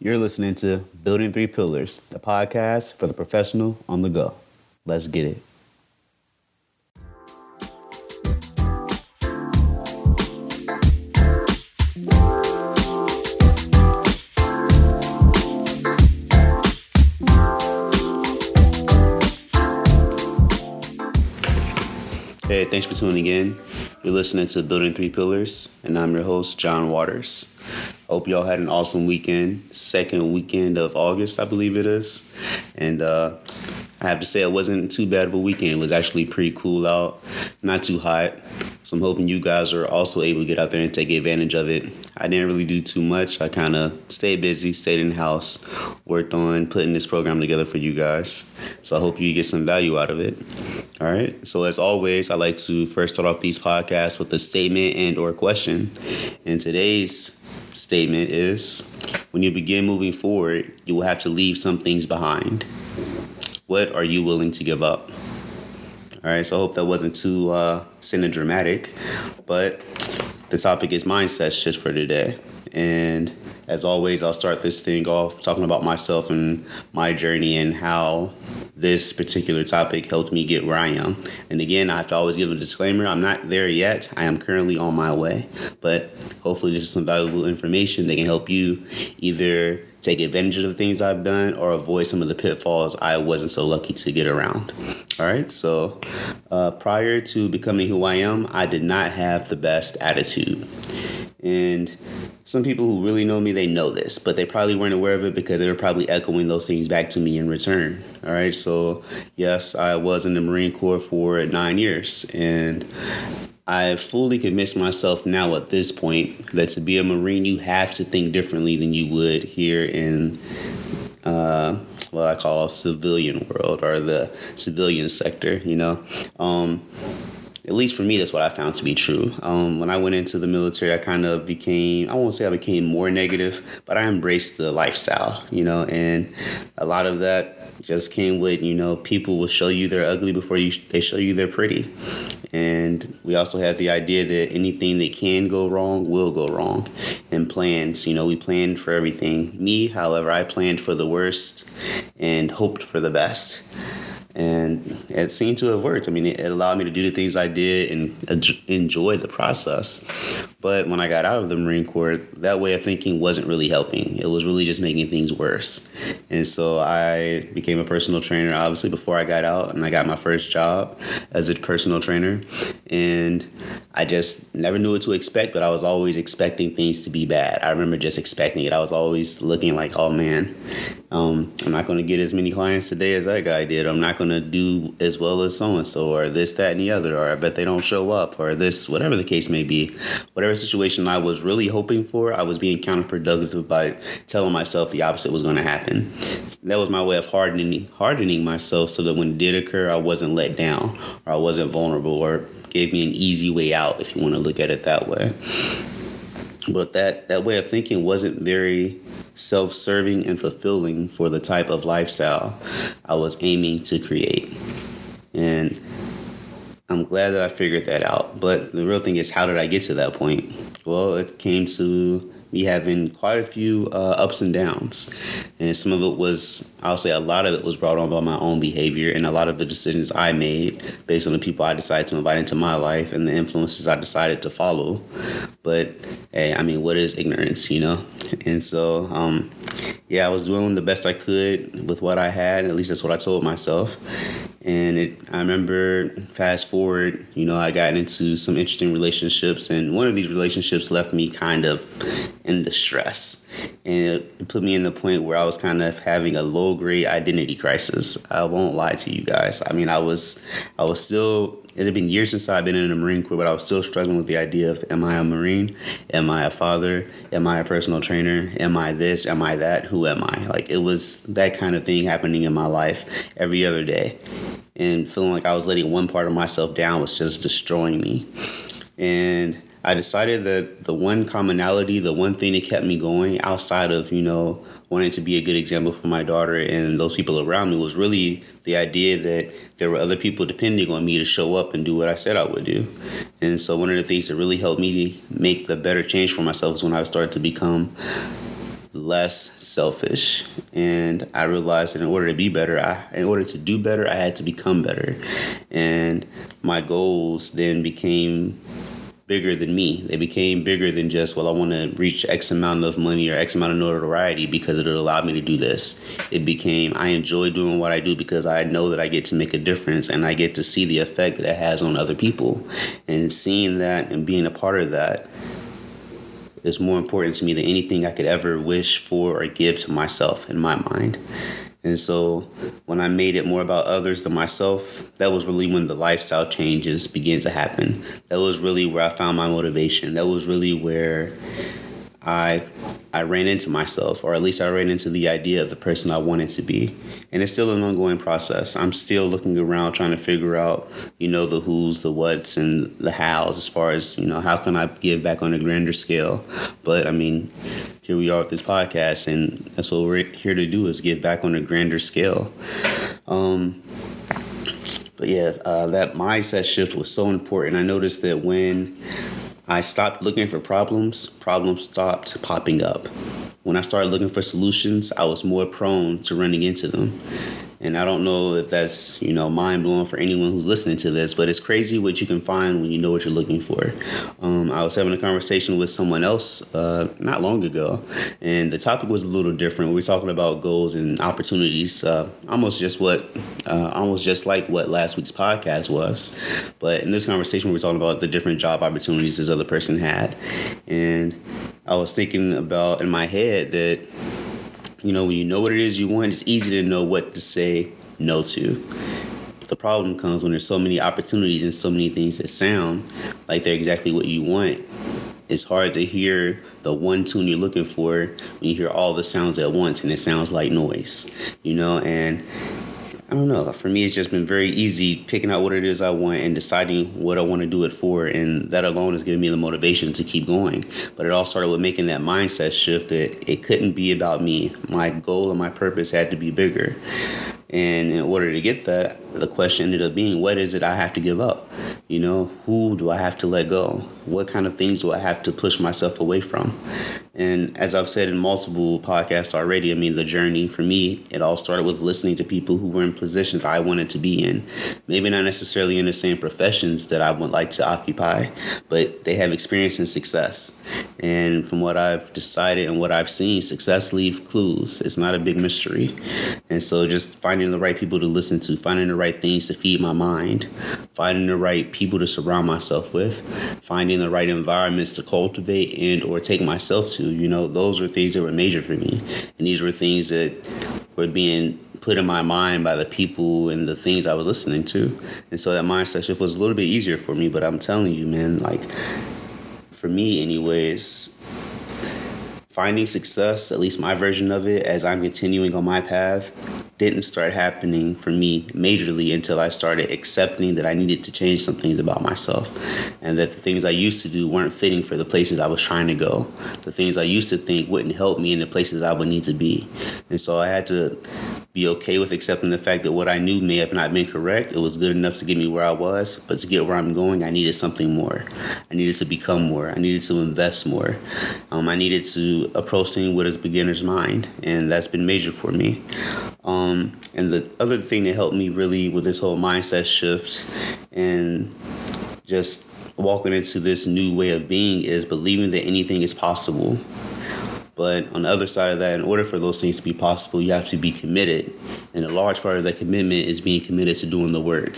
You're listening to Building Three Pillars, the podcast for the professional on the go. Let's get it. Hey, thanks for tuning in. You're listening to Building Three Pillars, and I'm your host, John Waters. Hope y'all had an awesome weekend. Second weekend of August, I believe it is. And uh, I have to say, it wasn't too bad of a weekend. It was actually pretty cool out, not too hot. So I'm hoping you guys are also able to get out there and take advantage of it. I didn't really do too much. I kind of stayed busy, stayed in the house, worked on putting this program together for you guys. So I hope you get some value out of it. All right. So as always, I like to first start off these podcasts with a statement and or question. And today's statement is when you begin moving forward, you will have to leave some things behind. What are you willing to give up? All right, so I hope that wasn't too uh, dramatic, but the topic is mindset shift for today. And as always, I'll start this thing off talking about myself and my journey and how this particular topic helped me get where I am. And again, I have to always give a disclaimer I'm not there yet. I am currently on my way. But hopefully, this is some valuable information that can help you either take advantage of the things I've done or avoid some of the pitfalls I wasn't so lucky to get around. All right, so uh, prior to becoming who I am, I did not have the best attitude. And some people who really know me, they know this, but they probably weren't aware of it because they were probably echoing those things back to me in return. All right, so yes, I was in the Marine Corps for nine years, and I fully convinced myself now at this point that to be a Marine, you have to think differently than you would here in uh, what I call civilian world or the civilian sector. You know. Um, at least for me, that's what I found to be true. Um, when I went into the military, I kind of became, I won't say I became more negative, but I embraced the lifestyle, you know, and a lot of that just came with, you know, people will show you they're ugly before you they show you they're pretty. And we also had the idea that anything that can go wrong will go wrong. And plans, you know, we planned for everything. Me, however, I planned for the worst and hoped for the best and it seemed to have worked. I mean, it, allowed me to do the things I did and enjoy the process. But when I got out of the Marine Corps, that way of thinking wasn't really helping. It was really just making things worse. And so I became a personal trainer, obviously, before I got out, and I got my first job as a personal trainer. And I just never knew what to expect, but I was always expecting things to be bad. I remember just expecting it. I was always looking like, oh man, um, I'm not going to get as many clients today as that guy did. I'm not going to do as well as so and so, or this, that, and the other, or I bet they don't show up, or this, whatever the case may be. Whatever situation I was really hoping for, I was being counterproductive by telling myself the opposite was going to happen. That was my way of hardening, hardening myself so that when it did occur, I wasn't let down, or I wasn't vulnerable, or gave me an easy way out if you want to look at it that way. But that, that way of thinking wasn't very self serving and fulfilling for the type of lifestyle I was aiming to create. And I'm glad that I figured that out. But the real thing is, how did I get to that point? Well, it came to me having quite a few uh, ups and downs. And some of it was, I'll say a lot of it was brought on by my own behavior and a lot of the decisions I made based on the people I decided to invite into my life and the influences I decided to follow. But hey, I mean, what is ignorance, you know? And so, um, yeah, I was doing the best I could with what I had. At least that's what I told myself. And it, I remember fast forward, you know, I got into some interesting relationships, and one of these relationships left me kind of in distress. And it put me in the point where I was kind of having a low grade identity crisis. I won't lie to you guys. I mean, I was, I was still it had been years since I'd been in the Marine Corps, but I was still struggling with the idea of am I a Marine? Am I a father? Am I a personal trainer? Am I this? Am I that? Who am I? Like it was that kind of thing happening in my life every other day. And feeling like I was letting one part of myself down was just destroying me. And I decided that the one commonality, the one thing that kept me going outside of, you know, wanting to be a good example for my daughter and those people around me was really the idea that there were other people depending on me to show up and do what I said I would do. And so one of the things that really helped me make the better change for myself is when I started to become less selfish. And I realized that in order to be better, I, in order to do better, I had to become better. And my goals then became bigger than me. They became bigger than just, well, I want to reach X amount of money or X amount of notoriety because it'll allow me to do this. It became, I enjoy doing what I do because I know that I get to make a difference and I get to see the effect that it has on other people. And seeing that and being a part of that is more important to me than anything I could ever wish for or give to myself in my mind. And so when I made it more about others than myself, that was really when the lifestyle changes began to happen. That was really where I found my motivation. That was really where I I ran into myself, or at least I ran into the idea of the person I wanted to be. And it's still an ongoing process. I'm still looking around trying to figure out, you know, the who's, the what's, and the how's as far as, you know, how can I give back on a grander scale. But I mean, here we are with this podcast, and that's what we're here to do is give back on a grander scale. Um, but yeah, uh, that mindset shift was so important. I noticed that when I stopped looking for problems, problems stopped popping up. When I started looking for solutions, I was more prone to running into them. And I don't know if that's, you know, mind blowing for anyone who's listening to this, but it's crazy what you can find when you know what you're looking for. Um, I was having a conversation with someone else uh, not long ago, and the topic was a little different. We were talking about goals and opportunities, uh, almost just what, uh, almost just like what last week's podcast was. But in this conversation, we were talking about the different job opportunities this other person had. And I was thinking about in my head that you know, when you know what it is you want, it's easy to know what to say no to. The problem comes when there's so many opportunities and so many things that sound like they're exactly what you want. It's hard to hear the one tune you're looking for when you hear all the sounds at once and it sounds like noise, you know, and I don't know. For me, it's just been very easy picking out what it is I want and deciding what I want to do it for. And that alone has given me the motivation to keep going. But it all started with making that mindset shift that it couldn't be about me. My goal and my purpose had to be bigger. And in order to get that, the question ended up being what is it I have to give up? You know, who do I have to let go? What kind of things do I have to push myself away from? And as I've said in multiple podcasts already, I mean, the journey for me, it all started with listening to people who were in positions I wanted to be in. Maybe not necessarily in the same professions that I would like to occupy, but they have experience and success. And from what I've decided and what I've seen, success leaves clues. It's not a big mystery. And so just finding the right people to listen to, finding the right things to feed my mind, finding the right people to surround myself with, finding the right environments to cultivate and or take myself to you know, those were things that were major for me. And these were things that were being put in my mind by the people and the things I was listening to. And so that mindset shift was a little bit easier for me. But I'm telling you, man, like for me, anyways, finding success, at least my version of it, as I'm continuing on my path, didn't start happening for me majorly until I started accepting that I needed to change some things about myself and that the things I used to do weren't fitting for the places I was trying to go. The things I used to think wouldn't help me in the places I would need to be. And so I had to be okay with accepting the fact that what I knew may have not been correct. It was good enough to get me where I was, but to get where I'm going, I needed something more. I needed to become more. I needed to invest more. Um, I needed to approach things with a beginner's mind, and that's been major for me. Um, and the other thing that helped me really with this whole mindset shift and just walking into this new way of being is believing that anything is possible. But on the other side of that, in order for those things to be possible, you have to be committed. And a large part of that commitment is being committed to doing the work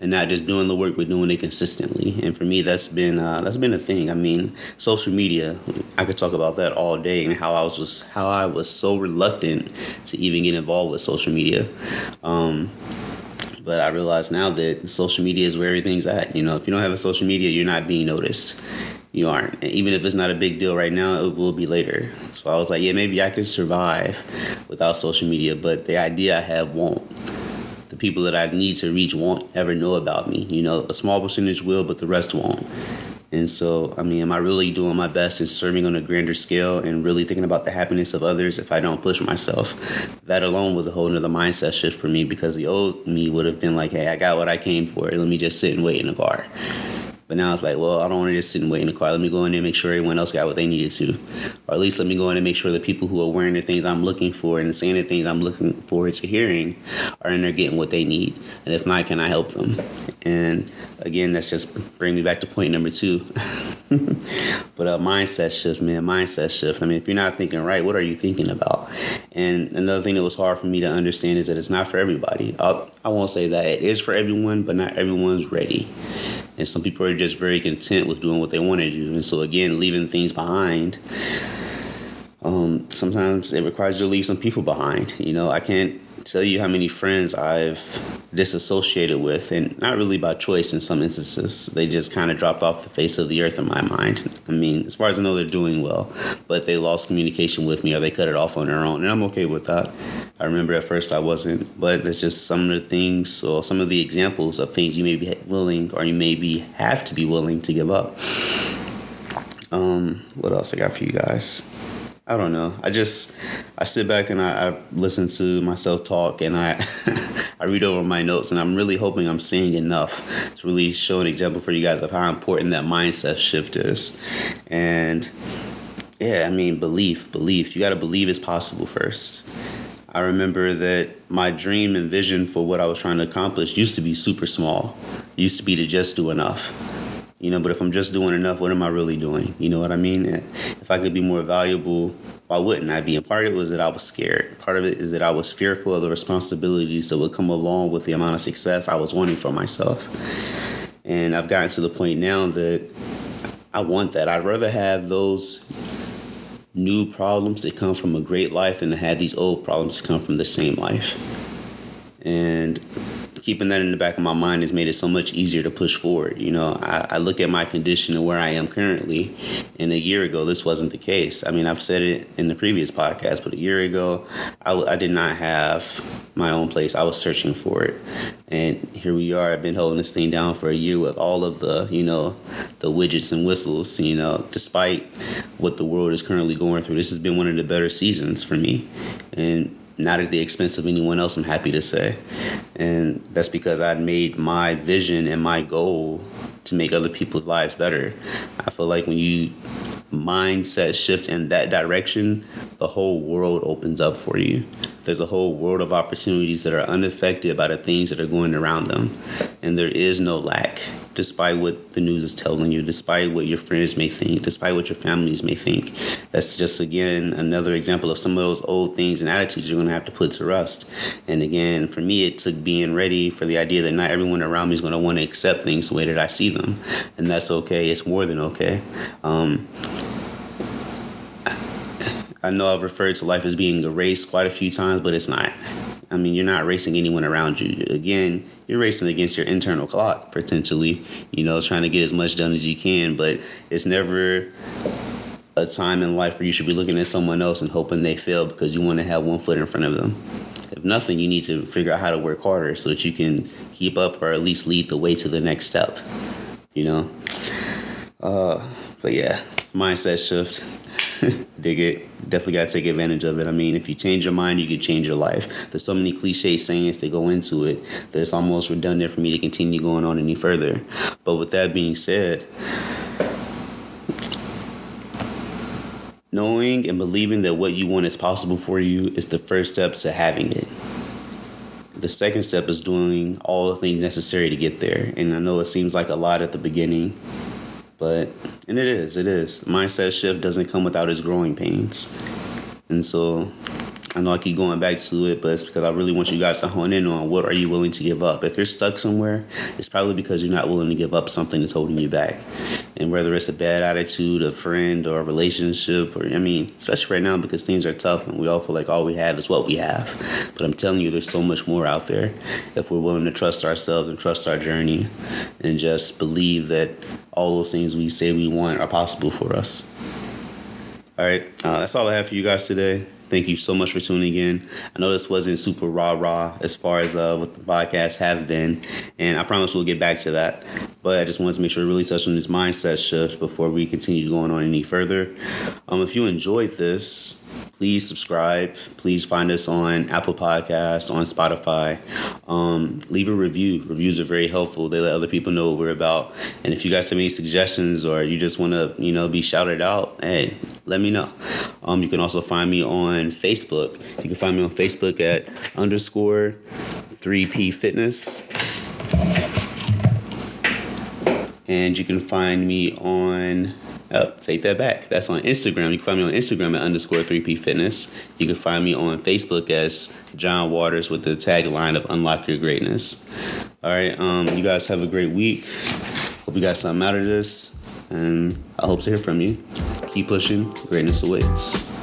and not just doing the work but doing it consistently. And for me that's been uh, that's been a thing. I mean social media i could talk about that all day and how i was just how i was so reluctant to even get involved with social media. Um, but i realize now that social media is where everything's at. You know if you don't have a social media you're not being noticed. You aren't. And even if it's not a big deal right now it will be later. So i was like yeah maybe i could survive without social media but the idea i have won't people that I need to reach won't ever know about me. You know, a small percentage will, but the rest won't. And so, I mean, am I really doing my best in serving on a grander scale and really thinking about the happiness of others if I don't push myself? That alone was a whole nother mindset shift for me because the old me would have been like, hey, I got what I came for. Let me just sit and wait in the car. But now it's like, well, I don't want to just sit and wait in the car. Let me go in there and make sure everyone else got what they needed to. Or at least let me go in and make sure the people who are wearing the things I'm looking for and saying the things I'm looking forward to hearing are in there getting what they need. And if not, can I help them? And again, that's just bring me back to point number two. but a mindset shift, man, mindset shift. I mean, if you're not thinking right, what are you thinking about? And another thing that was hard for me to understand is that it's not for everybody. I'll, I won't say that it is for everyone, but not everyone's ready and some people are just very content with doing what they want to do. And so again leaving things behind um, sometimes it requires you to leave some people behind you know i can't tell you how many friends I've disassociated with, and not really by choice in some instances. They just kind of dropped off the face of the earth in my mind. I mean, as far as I know, they're doing well, but they lost communication with me or they cut it off on their own, and I'm okay with that. I remember at first I wasn't, but it's just some of the things or some of the examples of things you may be willing or you maybe have to be willing to give up. Um, what else I got for you guys? I don't know. I just I sit back and I, I listen to myself talk and I I read over my notes and I'm really hoping I'm saying enough to really show an example for you guys of how important that mindset shift is. And yeah, I mean belief, belief. You got to believe it's possible first. I remember that my dream and vision for what I was trying to accomplish used to be super small. It used to be to just do enough you know, but if I'm just doing enough, what am I really doing? You know what I mean? If I could be more valuable, why wouldn't I be? And part of it was that I was scared. Part of it is that I was fearful of the responsibilities that would come along with the amount of success I was wanting for myself. And I've gotten to the point now that I want that. I'd rather have those new problems that come from a great life than to have these old problems come from the same life. And keeping that in the back of my mind has made it so much easier to push forward. You know, I, I, look at my condition and where I am currently, and a year ago this wasn't the case. I mean, I've said it in the previous podcast, but a year ago I, I did not have my own place. I was searching for it, and here we are. I've been holding this thing down for a year with all of the, you know, the widgets and whistles. You know, despite what the world is currently going through, this has been one of the better seasons for me, and not at the expense of anyone else, I'm happy to say. And that's because I'd made my vision and my goal to make other people's lives better. I feel like when you mindset shift in that direction, the whole world opens up for you. There's a whole world of opportunities that are unaffected by the things that are going around them. And there is no lack, despite what the news is telling you, despite what your friends may think, despite what your families may think. That's just, again, another example of some of those old things and attitudes you're going to have to put to rest. And again, for me, it took being ready for the idea that not everyone around me is going to want to accept things the way that I see them. And that's okay. It's more than okay. Um, I know I've referred to life as being a race quite a few times, but it's not. I mean, you're not racing anyone around you. Again, you're racing against your internal clock, potentially, you know, trying to get as much done as you can, but it's never a time in life where you should be looking at someone else and hoping they fail because you want to have one foot in front of them. If nothing, you need to figure out how to work harder so that you can keep up or at least lead the way to the next step, you know? Uh, but yeah, mindset shift Dig it. Definitely got to take advantage of it. I mean, if you change your mind, you can change your life. There's so many cliche sayings that go into it that it's almost redundant for me to continue going on any further. But with that being said, knowing and believing that what you want is possible for you is the first step to having it. The second step is doing all the things necessary to get there. And I know it seems like a lot at the beginning but, and it is, it is. Mindset shift doesn't come without its growing pains. And so I know I keep going back to it, but it's because I really want you guys to hone in on what are you willing to give up. If you're stuck somewhere, it's probably because you're not willing to give up something that's holding you back. And whether it's a bad attitude, a friend, or a relationship, or I mean, especially right now because things are tough and we all feel like all we have is what we have. But I'm telling you, there's so much more out there if we're willing to trust ourselves and trust our journey and just believe that all those things we say we want are possible for us. All right, uh, that's all I have for you guys today. Thank you so much for tuning in. I know this wasn't super rah rah as far as uh, what the podcasts have been, and I promise we'll get back to that. But I just wanted to make sure to really touch on this mindset shift before we continue going on any further. Um, if you enjoyed this, please subscribe. Please find us on Apple Podcasts, on Spotify. Um, leave a review. Reviews are very helpful. They let other people know what we're about. And if you guys have any suggestions or you just want to, you know, be shouted out, hey, let me know. Um, you can also find me on Facebook. You can find me on Facebook at underscore 3P Fitness. And you can find me on Oh, take that back. That's on Instagram. You can find me on Instagram at underscore 3P Fitness. You can find me on Facebook as John Waters with the tagline of Unlock Your Greatness. All right, um, you guys have a great week. Hope you got something out of this. And I hope to hear from you. Keep pushing. Greatness awaits.